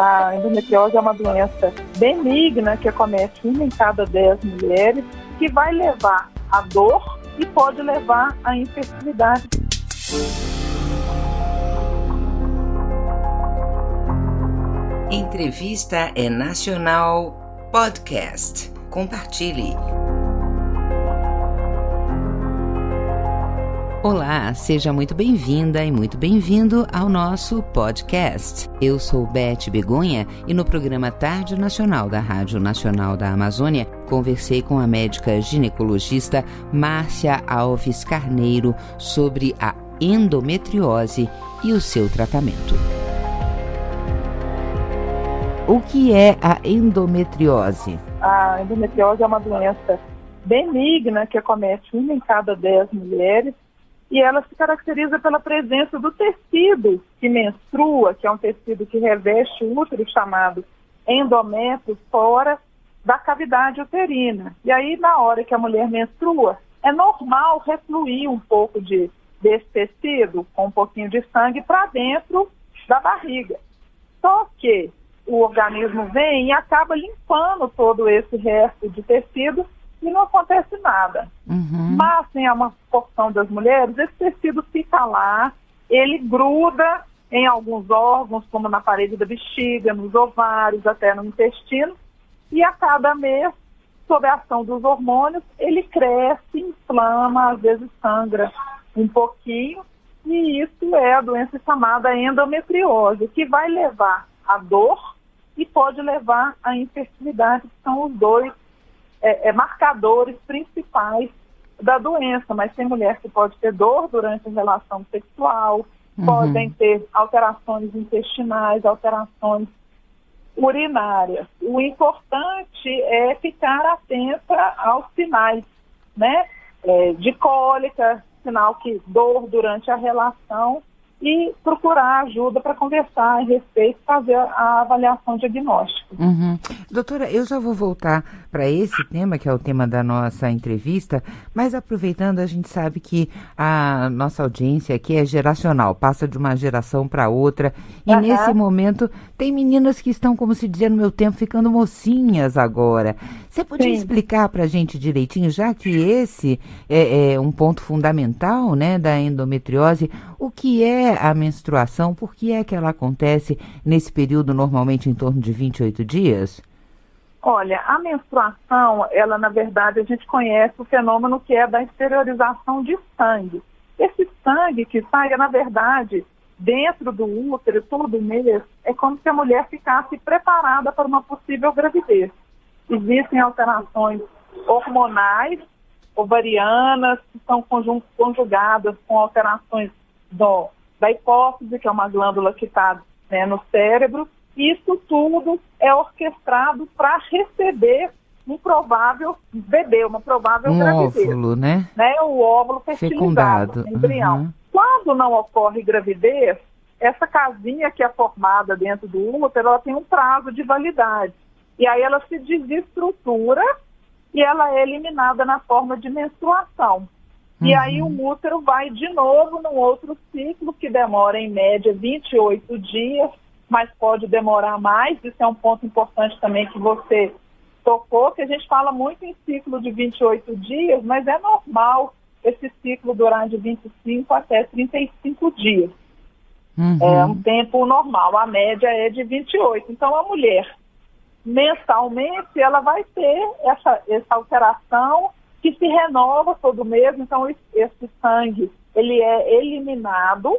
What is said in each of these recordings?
A endometriose é uma doença benigna que acomete uma em cada dez mulheres, que vai levar à dor e pode levar à infertilidade. Entrevista é Nacional Podcast. Compartilhe. Olá, seja muito bem-vinda e muito bem-vindo ao nosso podcast. Eu sou Beth Begonha e no programa Tarde Nacional da Rádio Nacional da Amazônia conversei com a médica ginecologista Márcia Alves Carneiro sobre a endometriose e o seu tratamento. O que é a endometriose? A endometriose é uma doença benigna que acomete uma em cada dez mulheres e ela se caracteriza pela presença do tecido que menstrua, que é um tecido que reveste o útero chamado endométrio fora da cavidade uterina. E aí, na hora que a mulher menstrua, é normal refluir um pouco de, desse tecido, com um pouquinho de sangue, para dentro da barriga. Só que o organismo vem e acaba limpando todo esse resto de tecido e não acontece nada. Uhum. Mas, em uma porção das mulheres, esse tecido fica lá, ele gruda em alguns órgãos, como na parede da bexiga, nos ovários, até no intestino, e a cada mês, sob a ação dos hormônios, ele cresce, inflama, às vezes sangra um pouquinho, e isso é a doença chamada endometriose, que vai levar à dor e pode levar à infertilidade, que são os dois é, é, marcadores principais da doença, mas tem mulher que pode ter dor durante a relação sexual, uhum. podem ter alterações intestinais, alterações urinárias. O importante é ficar atenta aos sinais, né? É, de cólica, sinal que dor durante a relação e procurar ajuda para conversar a respeito, fazer a avaliação diagnóstica. Uhum. Doutora, eu já vou voltar para esse tema, que é o tema da nossa entrevista, mas aproveitando, a gente sabe que a nossa audiência aqui é geracional, passa de uma geração para outra, e uhum. nesse momento tem meninas que estão, como se dizia no meu tempo, ficando mocinhas agora. Você podia Sim. explicar para a gente direitinho, já que esse é, é um ponto fundamental né, da endometriose, o que é a menstruação, por que é que ela acontece nesse período normalmente em torno de 28 dias? Olha, a menstruação, ela na verdade a gente conhece o fenômeno que é da exteriorização de sangue. Esse sangue que sai, na verdade, dentro do útero todo mês, é como se a mulher ficasse preparada para uma possível gravidez. Existem alterações hormonais, ovarianas, que são conjugadas com alterações do da hipófise, que é uma glândula que está né, no cérebro. Isso tudo é orquestrado para receber um provável bebê, uma provável um gravidez. óvulo, né? né? O óvulo fertilizado, embrião. Uhum. Quando não ocorre gravidez, essa casinha que é formada dentro do útero, ela tem um prazo de validade. E aí ela se desestrutura e ela é eliminada na forma de menstruação. Uhum. E aí o útero vai de novo num outro ciclo que demora em média 28 dias, mas pode demorar mais. Isso é um ponto importante também que você tocou, que a gente fala muito em ciclo de 28 dias, mas é normal esse ciclo durar de 25 até 35 dias. Uhum. É um tempo normal, a média é de 28. Então a mulher mensalmente ela vai ter essa, essa alteração que se renova todo mês, então esse sangue ele é eliminado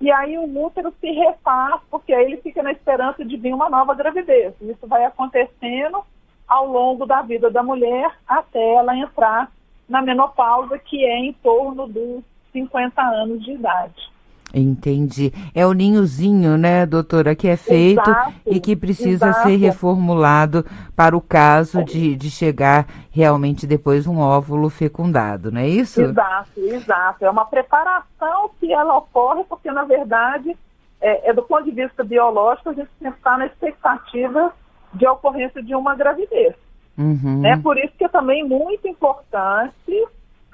e aí o útero se refaz, porque aí ele fica na esperança de vir uma nova gravidez. Isso vai acontecendo ao longo da vida da mulher até ela entrar na menopausa, que é em torno dos 50 anos de idade. Entendi. É o ninhozinho, né, doutora, que é feito exato, e que precisa exato. ser reformulado para o caso de, de chegar realmente depois um óvulo fecundado, não é isso? Exato, exato. É uma preparação que ela ocorre porque, na verdade, é, é do ponto de vista biológico, a gente está na expectativa de ocorrência de uma gravidez. Uhum. É por isso que é também muito importante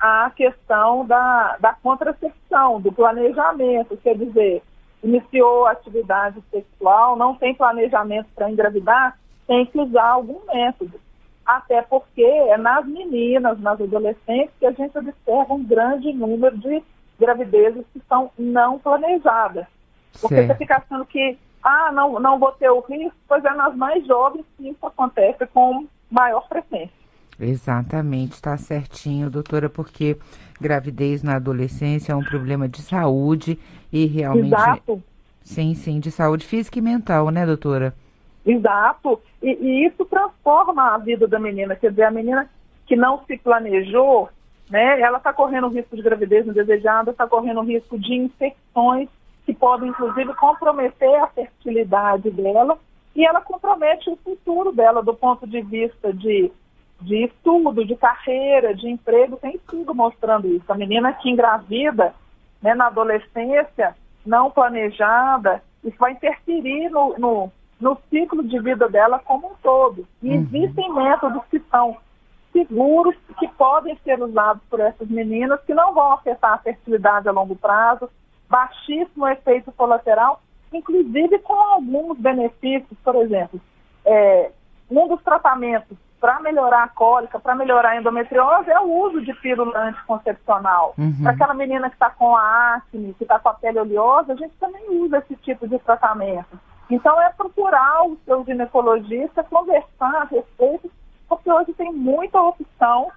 a questão da, da contracepção, do planejamento, quer dizer, iniciou a atividade sexual, não tem planejamento para engravidar, tem que usar algum método. Até porque é nas meninas, nas adolescentes, que a gente observa um grande número de gravidezes que são não planejadas. Porque certo. você fica achando que, ah, não, não vou ter o risco, pois é nas mais jovens que isso acontece com maior frequência. Exatamente, está certinho, doutora, porque gravidez na adolescência é um problema de saúde e realmente. Exato. Sim, sim, de saúde física e mental, né, doutora? Exato. E, e isso transforma a vida da menina. Quer dizer, a menina que não se planejou, né, ela está correndo risco de gravidez indesejada, está correndo risco de infecções que podem, inclusive, comprometer a fertilidade dela e ela compromete o futuro dela do ponto de vista de de estudo, de carreira, de emprego, tem tudo mostrando isso. A menina que engravida né, na adolescência, não planejada, isso vai interferir no, no, no ciclo de vida dela como um todo. E uhum. existem métodos que são seguros, que podem ser usados por essas meninas, que não vão afetar a fertilidade a longo prazo, baixíssimo efeito colateral, inclusive com alguns benefícios, por exemplo, é, um dos tratamentos para melhorar a cólica, para melhorar a endometriose, é o uso de pílula anticoncepcional. Uhum. Para aquela menina que está com a acne, que está com a pele oleosa, a gente também usa esse tipo de tratamento. Então, é procurar o seu ginecologista, conversar a respeito, porque hoje tem muita opção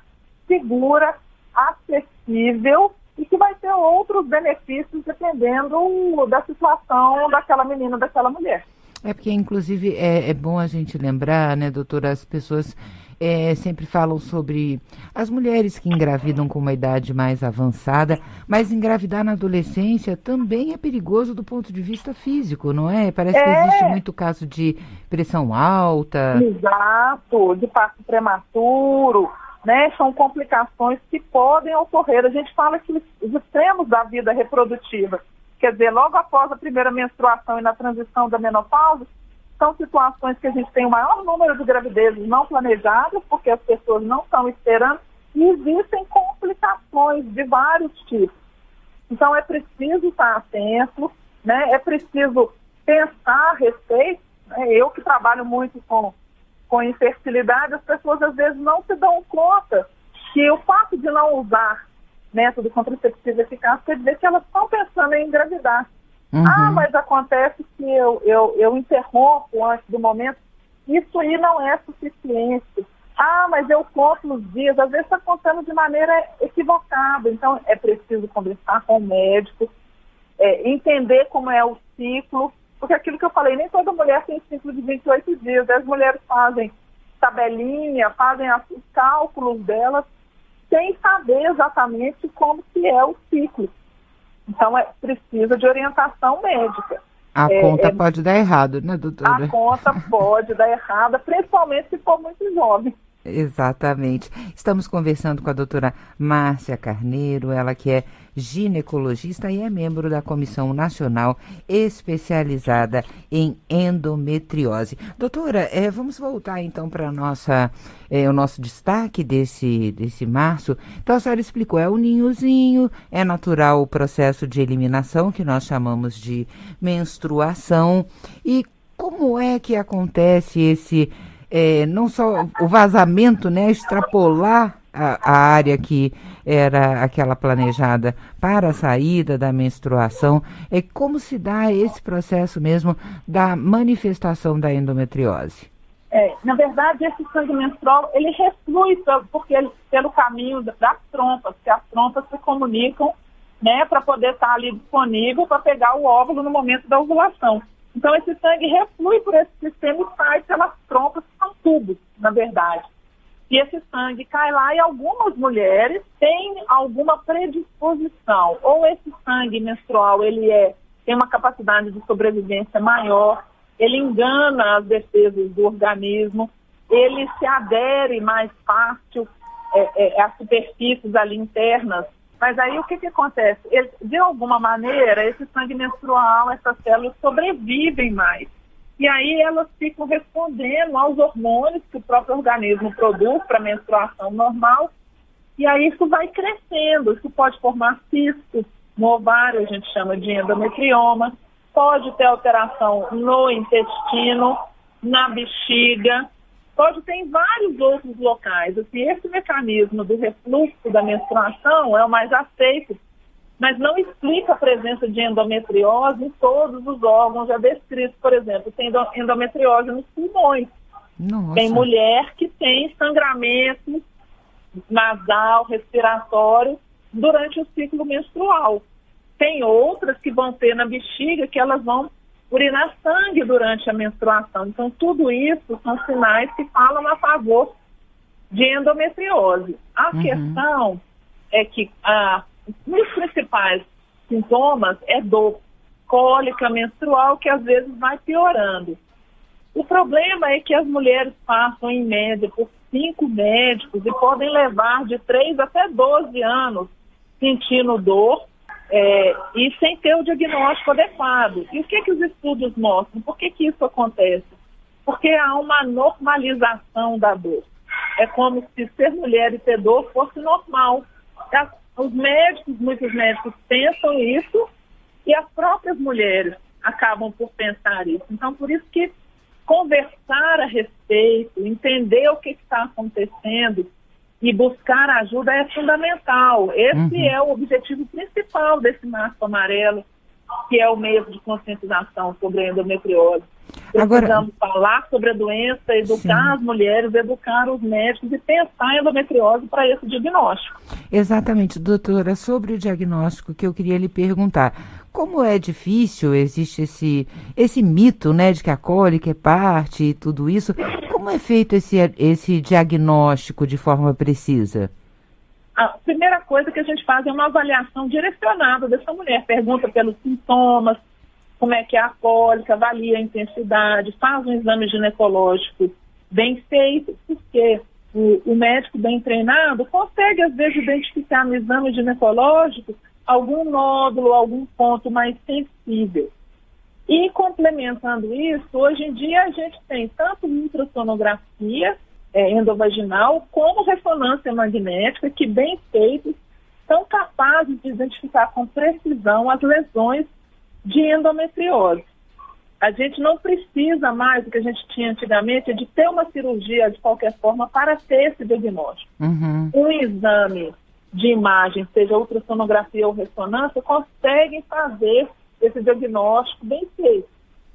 segura, acessível e que vai ter outros benefícios dependendo da situação daquela menina, daquela mulher. É porque, inclusive, é, é bom a gente lembrar, né, doutora, as pessoas é, sempre falam sobre as mulheres que engravidam com uma idade mais avançada, mas engravidar na adolescência também é perigoso do ponto de vista físico, não é? Parece é. que existe muito caso de pressão alta. Exato, de parto prematuro, né? São complicações que podem ocorrer. A gente fala que os extremos da vida reprodutiva quer dizer, logo após a primeira menstruação e na transição da menopausa, são situações que a gente tem o maior número de gravidezes não planejadas, porque as pessoas não estão esperando, e existem complicações de vários tipos. Então é preciso estar atento, né? é preciso pensar a respeito. Né? Eu que trabalho muito com, com infertilidade, as pessoas às vezes não se dão conta que o fato de não usar método contraceptivo eficaz, quer dizer que elas estão pensando em engravidar. Uhum. Ah, mas acontece que eu, eu, eu interrompo antes do momento. Isso aí não é suficiente. Ah, mas eu conto os dias. Às vezes está contando de maneira equivocada. Então, é preciso conversar com o médico, é, entender como é o ciclo. Porque aquilo que eu falei, nem toda mulher tem ciclo de 28 dias. As mulheres fazem tabelinha, fazem os cálculos delas sem saber exatamente como que é o ciclo. Então, é, precisa de orientação médica. A é, conta é, pode dar errado, né, doutora? A conta pode dar errada, principalmente se for muito jovem. Exatamente. Estamos conversando com a doutora Márcia Carneiro, ela que é ginecologista e é membro da Comissão Nacional Especializada em Endometriose. Doutora, é, vamos voltar então para nossa é, o nosso destaque desse, desse março. Então a senhora explicou, é o ninhozinho, é natural o processo de eliminação, que nós chamamos de menstruação. E como é que acontece esse é, não só o vazamento, né, extrapolar a, a, área que era aquela planejada para a saída da menstruação, é como se dá esse processo mesmo da manifestação da endometriose? É, na verdade, esse sangue menstrual, ele reflui porque ele, pelo caminho das trompas, que as trompas se comunicam, né, para poder estar ali disponível para pegar o óvulo no momento da ovulação. Então, esse sangue reflui por esse sistema e sai pelas trompas, que são tubos, na verdade. E esse sangue cai lá e algumas mulheres têm alguma predisposição. Ou esse sangue menstrual, ele é, tem uma capacidade de sobrevivência maior, ele engana as defesas do organismo, ele se adere mais fácil é, é, às superfícies ali internas mas aí o que, que acontece? Ele, de alguma maneira, esse sangue menstrual, essas células sobrevivem mais. E aí elas ficam respondendo aos hormônios que o próprio organismo produz para a menstruação normal. E aí isso vai crescendo. Isso pode formar cistos no ovário, a gente chama de endometrioma. pode ter alteração no intestino, na bexiga, pode ter em vários outros locais. Assim, esse mecanismo do refluxo da menstruação é o mais aceito, mas não explica a presença de endometriose em todos os órgãos já descritos. Por exemplo, tem endometriose nos pulmões. Nossa. Tem mulher que tem sangramento nasal, respiratório durante o ciclo menstrual. Tem outras que vão ter na bexiga que elas vão urinar sangue durante a menstruação. Então, tudo isso são sinais que falam a favor de endometriose. A uhum. questão é que ah, um dos principais sintomas é dor cólica menstrual, que às vezes vai piorando. O problema é que as mulheres passam, em média, por cinco médicos e podem levar de 3 até 12 anos sentindo dor é, e sem ter o diagnóstico adequado. E o que, que os estudos mostram? Por que, que isso acontece? Porque há uma normalização da dor. É como se ser mulher e ter dor fosse normal. As, os médicos, muitos médicos pensam isso e as próprias mulheres acabam por pensar isso. Então, por isso que conversar a respeito, entender o que está acontecendo, e buscar ajuda é fundamental. Esse uhum. é o objetivo principal desse marco amarelo, que é o meio de conscientização sobre a endometriose. Precisamos Agora, falar sobre a doença, educar sim. as mulheres, educar os médicos e pensar em endometriose para esse diagnóstico. Exatamente, doutora, sobre o diagnóstico que eu queria lhe perguntar. Como é difícil, existe esse, esse mito, né, de que a cólica é parte e tudo isso. Como é feito esse, esse diagnóstico de forma precisa? A primeira coisa que a gente faz é uma avaliação direcionada dessa mulher. Pergunta pelos sintomas, como é que é a cólica, avalia a intensidade, faz um exame ginecológico bem feito, porque o, o médico bem treinado consegue, às vezes, identificar no exame ginecológico algum nódulo, algum ponto mais sensível. E complementando isso, hoje em dia a gente tem tanto ultrassonografia é, endovaginal como ressonância magnética que, bem feitos, são capazes de identificar com precisão as lesões de endometriose. A gente não precisa mais do que a gente tinha antigamente de ter uma cirurgia de qualquer forma para ter esse diagnóstico. Uhum. Um exame de imagem, seja ultrassonografia ou ressonância, consegue fazer esse diagnóstico bem feito.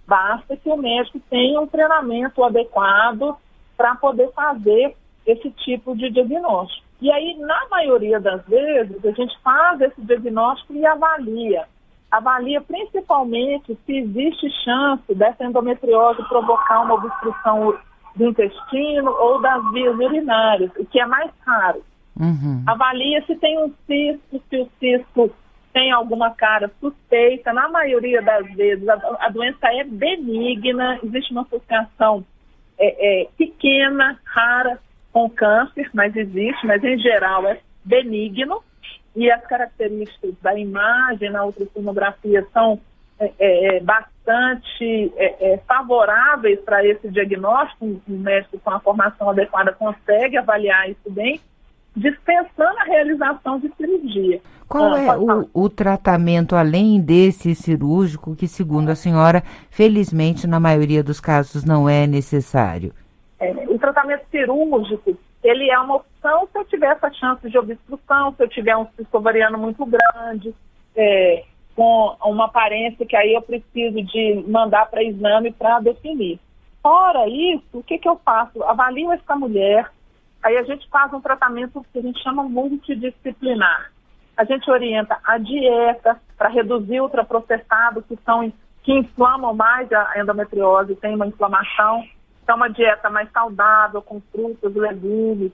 Basta que o médico tenha um treinamento adequado para poder fazer esse tipo de diagnóstico. E aí, na maioria das vezes, a gente faz esse diagnóstico e avalia. Avalia principalmente se existe chance dessa endometriose provocar uma obstrução do intestino ou das vias urinárias, o que é mais raro. Uhum. Avalia se tem um cisto, se o cisto tem alguma cara suspeita, na maioria das vezes a, a doença é benigna, existe uma associação é, é, pequena, rara com câncer, mas existe, mas em geral é benigno e as características da imagem na ultrassonografia são é, é, é bastante é, favoráveis para esse diagnóstico. O médico com a formação adequada consegue avaliar isso bem dispensando a realização de cirurgia. Qual ah, é o, o, tratamento além desse cirúrgico que, segundo a senhora, felizmente na maioria dos casos não é necessário? É, o tratamento cirúrgico, ele é uma opção se eu tiver essa chance de obstrução, se eu tiver um cisto ovariano muito grande, é, com uma aparência que aí eu preciso de mandar para exame para definir. Fora isso, o que, que eu faço? Avalio essa mulher, Aí a gente faz um tratamento que a gente chama multidisciplinar. A gente orienta a dieta para reduzir o ultraprocessado, que são que inflamam mais a endometriose, tem uma inflamação. Uma dieta mais saudável, com frutas, legumes,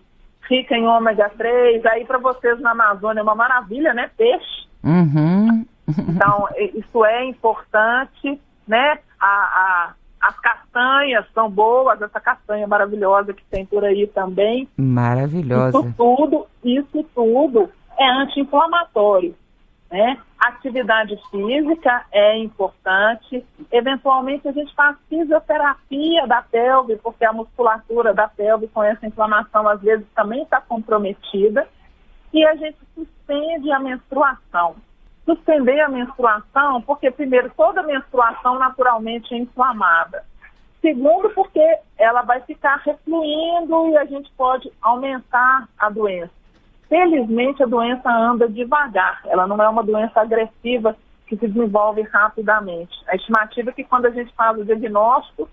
rica em ômega 3. Aí, para vocês na Amazônia, é uma maravilha, né? Peixe. Uhum. Então, isso é importante, né? A, a, as castanhas são boas, essa castanha maravilhosa que tem por aí também. Maravilhosa. Isso tudo, isso tudo é anti-inflamatório. Né? Atividade física é importante. Eventualmente a gente faz fisioterapia da pelve, porque a musculatura da pelve com essa inflamação às vezes também está comprometida. E a gente suspende a menstruação. suspender a menstruação, porque, primeiro, toda menstruação naturalmente é inflamada. Segundo, porque ela vai ficar refluindo e a gente pode aumentar a doença. Felizmente, a doença anda devagar, ela não é uma doença agressiva que se desenvolve rapidamente. A estimativa é que quando a gente faz o diagnóstico,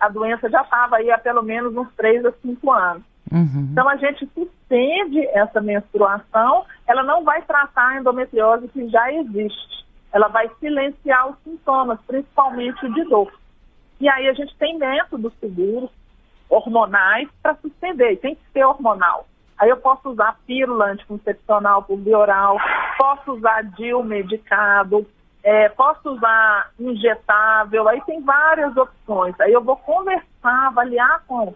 a doença já estava aí há pelo menos uns 3 a 5 anos. Uhum. Então a gente suspende essa menstruação, ela não vai tratar a endometriose que já existe. Ela vai silenciar os sintomas, principalmente o de dor. E aí a gente tem métodos seguros, hormonais, para suspender. Tem que ser hormonal. Aí eu posso usar pílula anticoncepcional por via oral, posso usar DIL medicado, é, posso usar injetável, aí tem várias opções. Aí eu vou conversar, avaliar com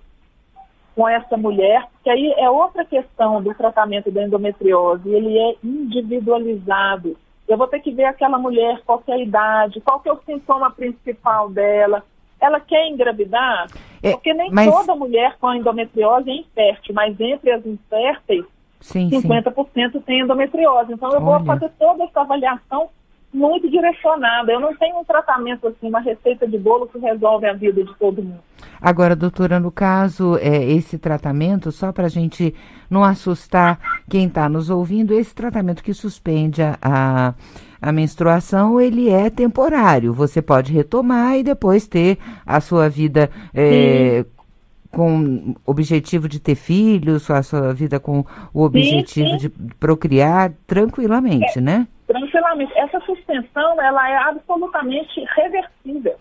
com essa mulher, que aí é outra questão do tratamento da endometriose, ele é individualizado. Eu vou ter que ver aquela mulher, qual é a idade, qual é o sintoma principal dela. Ela quer engravidar? É, Porque nem mas... toda mulher com endometriose é infértil, mas entre as inférteis, sim, 50% sim. tem endometriose. Então eu Olha. vou fazer toda essa avaliação muito direcionada. Eu não tenho um tratamento assim, uma receita de bolo que resolve a vida de todo mundo. Agora, doutora, no caso, é, esse tratamento, só para a gente não assustar quem está nos ouvindo, esse tratamento que suspende a, a, a, menstruação, ele é temporário. Você pode retomar e depois ter a sua vida é, com objetivo de ter filhos, a sua vida com o objetivo sim, sim. de procriar tranquilamente, é. né? tranquilamente. Essa suspensão, ela é absolutamente reversível.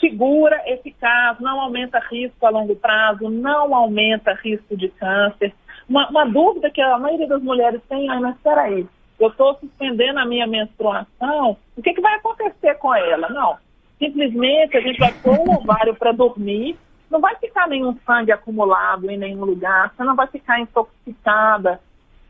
Segura, eficaz, não aumenta risco a longo prazo, não aumenta risco de câncer. Uma, uma dúvida que a maioria das mulheres tem, ah, mas espera aí, eu estou suspendendo a minha menstruação, o que, que vai acontecer com ela? Não, simplesmente a gente vai pôr o ovário para dormir, não vai ficar nenhum sangue acumulado em nenhum lugar, você não vai ficar intoxicada,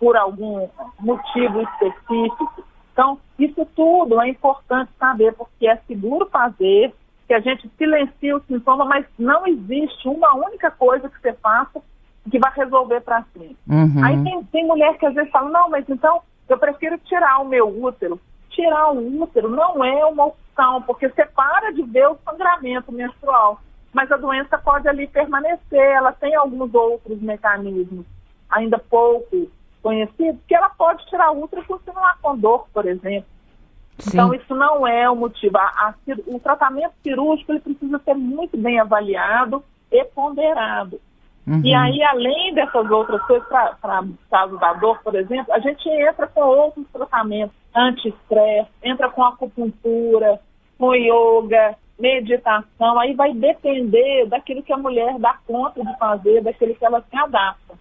por algum motivo específico. Então, isso tudo é importante saber, porque é seguro fazer, que a gente silencia o sintoma, mas não existe uma única coisa que você faça que vai resolver para sempre. Uhum. Aí tem, tem mulher que às vezes fala, não, mas então eu prefiro tirar o meu útero. Tirar o útero não é uma opção, porque você para de ver o sangramento menstrual. Mas a doença pode ali permanecer, ela tem alguns outros mecanismos ainda pouco conhecido, que ela pode tirar ultra e continuar com dor, por exemplo. Sim. Então, isso não é o motivo. A, a, o tratamento cirúrgico ele precisa ser muito bem avaliado e ponderado. Uhum. E aí, além dessas outras coisas, para o caso da dor, por exemplo, a gente entra com outros tratamentos anti-estresse, entra com acupuntura, com yoga, meditação, aí vai depender daquilo que a mulher dá conta de fazer, daquilo que ela se adapta.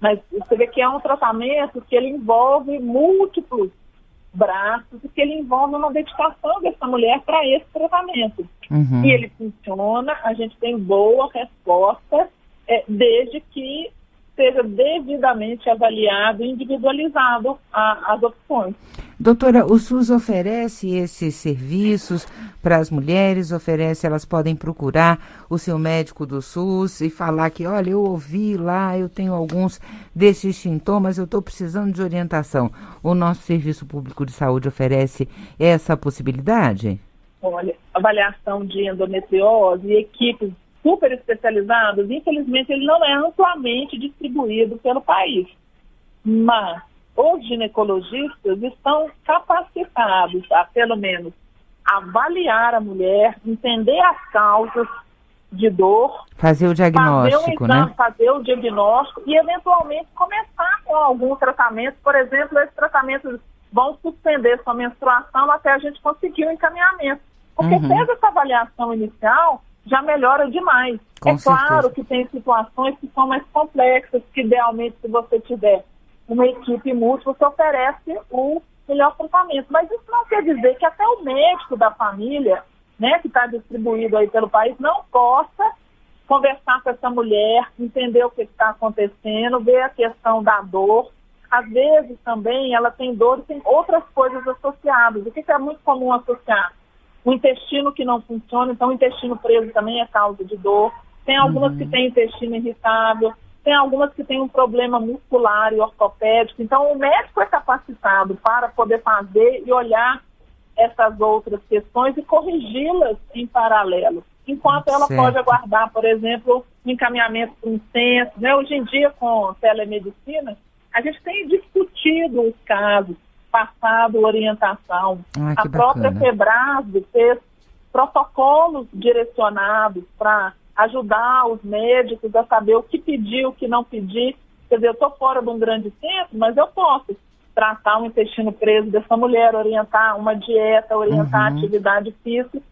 Mas você vê que é um tratamento que ele envolve múltiplos braços e que ele envolve uma dedicação dessa mulher para esse tratamento. Uhum. E ele funciona, a gente tem boa resposta, é, desde que seja devidamente avaliado e individualizado a, as opções. Doutora, o SUS oferece esses serviços para as mulheres, oferece, elas podem procurar o seu médico do SUS e falar que, olha, eu ouvi lá, eu tenho alguns desses sintomas, eu estou precisando de orientação. O nosso Serviço Público de Saúde oferece essa possibilidade? Olha, avaliação de endometriose e equipes super especializadas, infelizmente ele não é amplamente distribuído pelo país. Mas os ginecologistas estão capacitados a, pelo menos, avaliar a mulher, entender as causas de dor. Fazer o diagnóstico, fazer o exame, né? Fazer o diagnóstico e, eventualmente, começar com algum tratamento. Por exemplo, esses tratamentos vão suspender sua menstruação até a gente conseguir o encaminhamento. Porque uhum. fez essa avaliação inicial, já melhora demais. Com é certeza. claro que tem situações que são mais complexas, que idealmente, se você tiver uma equipe múltipla que oferece o melhor tratamento. Mas isso não quer dizer que até o médico da família, né, que está distribuído aí pelo país, não possa conversar com essa mulher, entender o que está acontecendo, ver a questão da dor. Às vezes também ela tem dor e tem outras coisas associadas. O que, que é muito comum associar? O intestino que não funciona, então o intestino preso também é causa de dor. Tem algumas uhum. que têm intestino irritável, tem algumas que têm um problema muscular e ortopédico. Então, o médico é capacitado para poder fazer e olhar essas outras questões e corrigi-las em paralelo. Enquanto ela certo. pode aguardar, por exemplo, encaminhamento para um centro. Né? Hoje em dia, com telemedicina, a gente tem discutido os casos, passado orientação. Ah, a própria Febrasgo fez protocolos direcionados para ajudar os médicos a saber o que pedir, o que não pedir. Quer dizer, eu estou fora de um grande centro, mas eu posso tratar o intestino preso dessa mulher, orientar uma dieta, orientar uhum. a atividade física,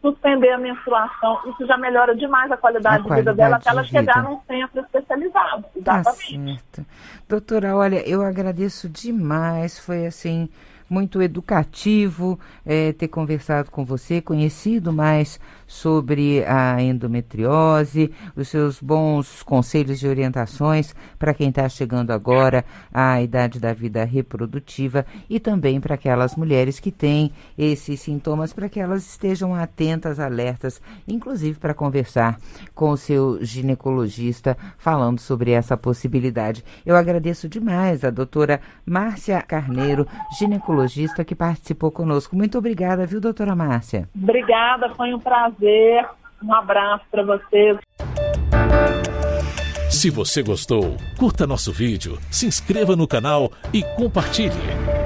suspender a menstruação. Isso já melhora demais a qualidade, a de vida dela até ela chegar num centro especializado. Tá Exatamente. Tá certo. Doutora, olha, eu agradeço demais. Foi assim muito educativo é, ter conversado com você, conhecido mais sobre a endometriose, os seus bons conselhos e orientações para quem está chegando agora à idade da vida reprodutiva e também para aquelas mulheres que têm esses sintomas, para que elas estejam atentas, alertas, inclusive para conversar com o seu ginecologista falando sobre essa possibilidade. Eu agradeço demais a doutora Márcia Carneiro, ginecologista, que participou conosco. Muito obrigada, viu, doutora Márcia? Obrigada, foi um prazer prazer. Um abraço para vocês. Se você gostou, curta nosso vídeo, se inscreva no canal e compartilhe.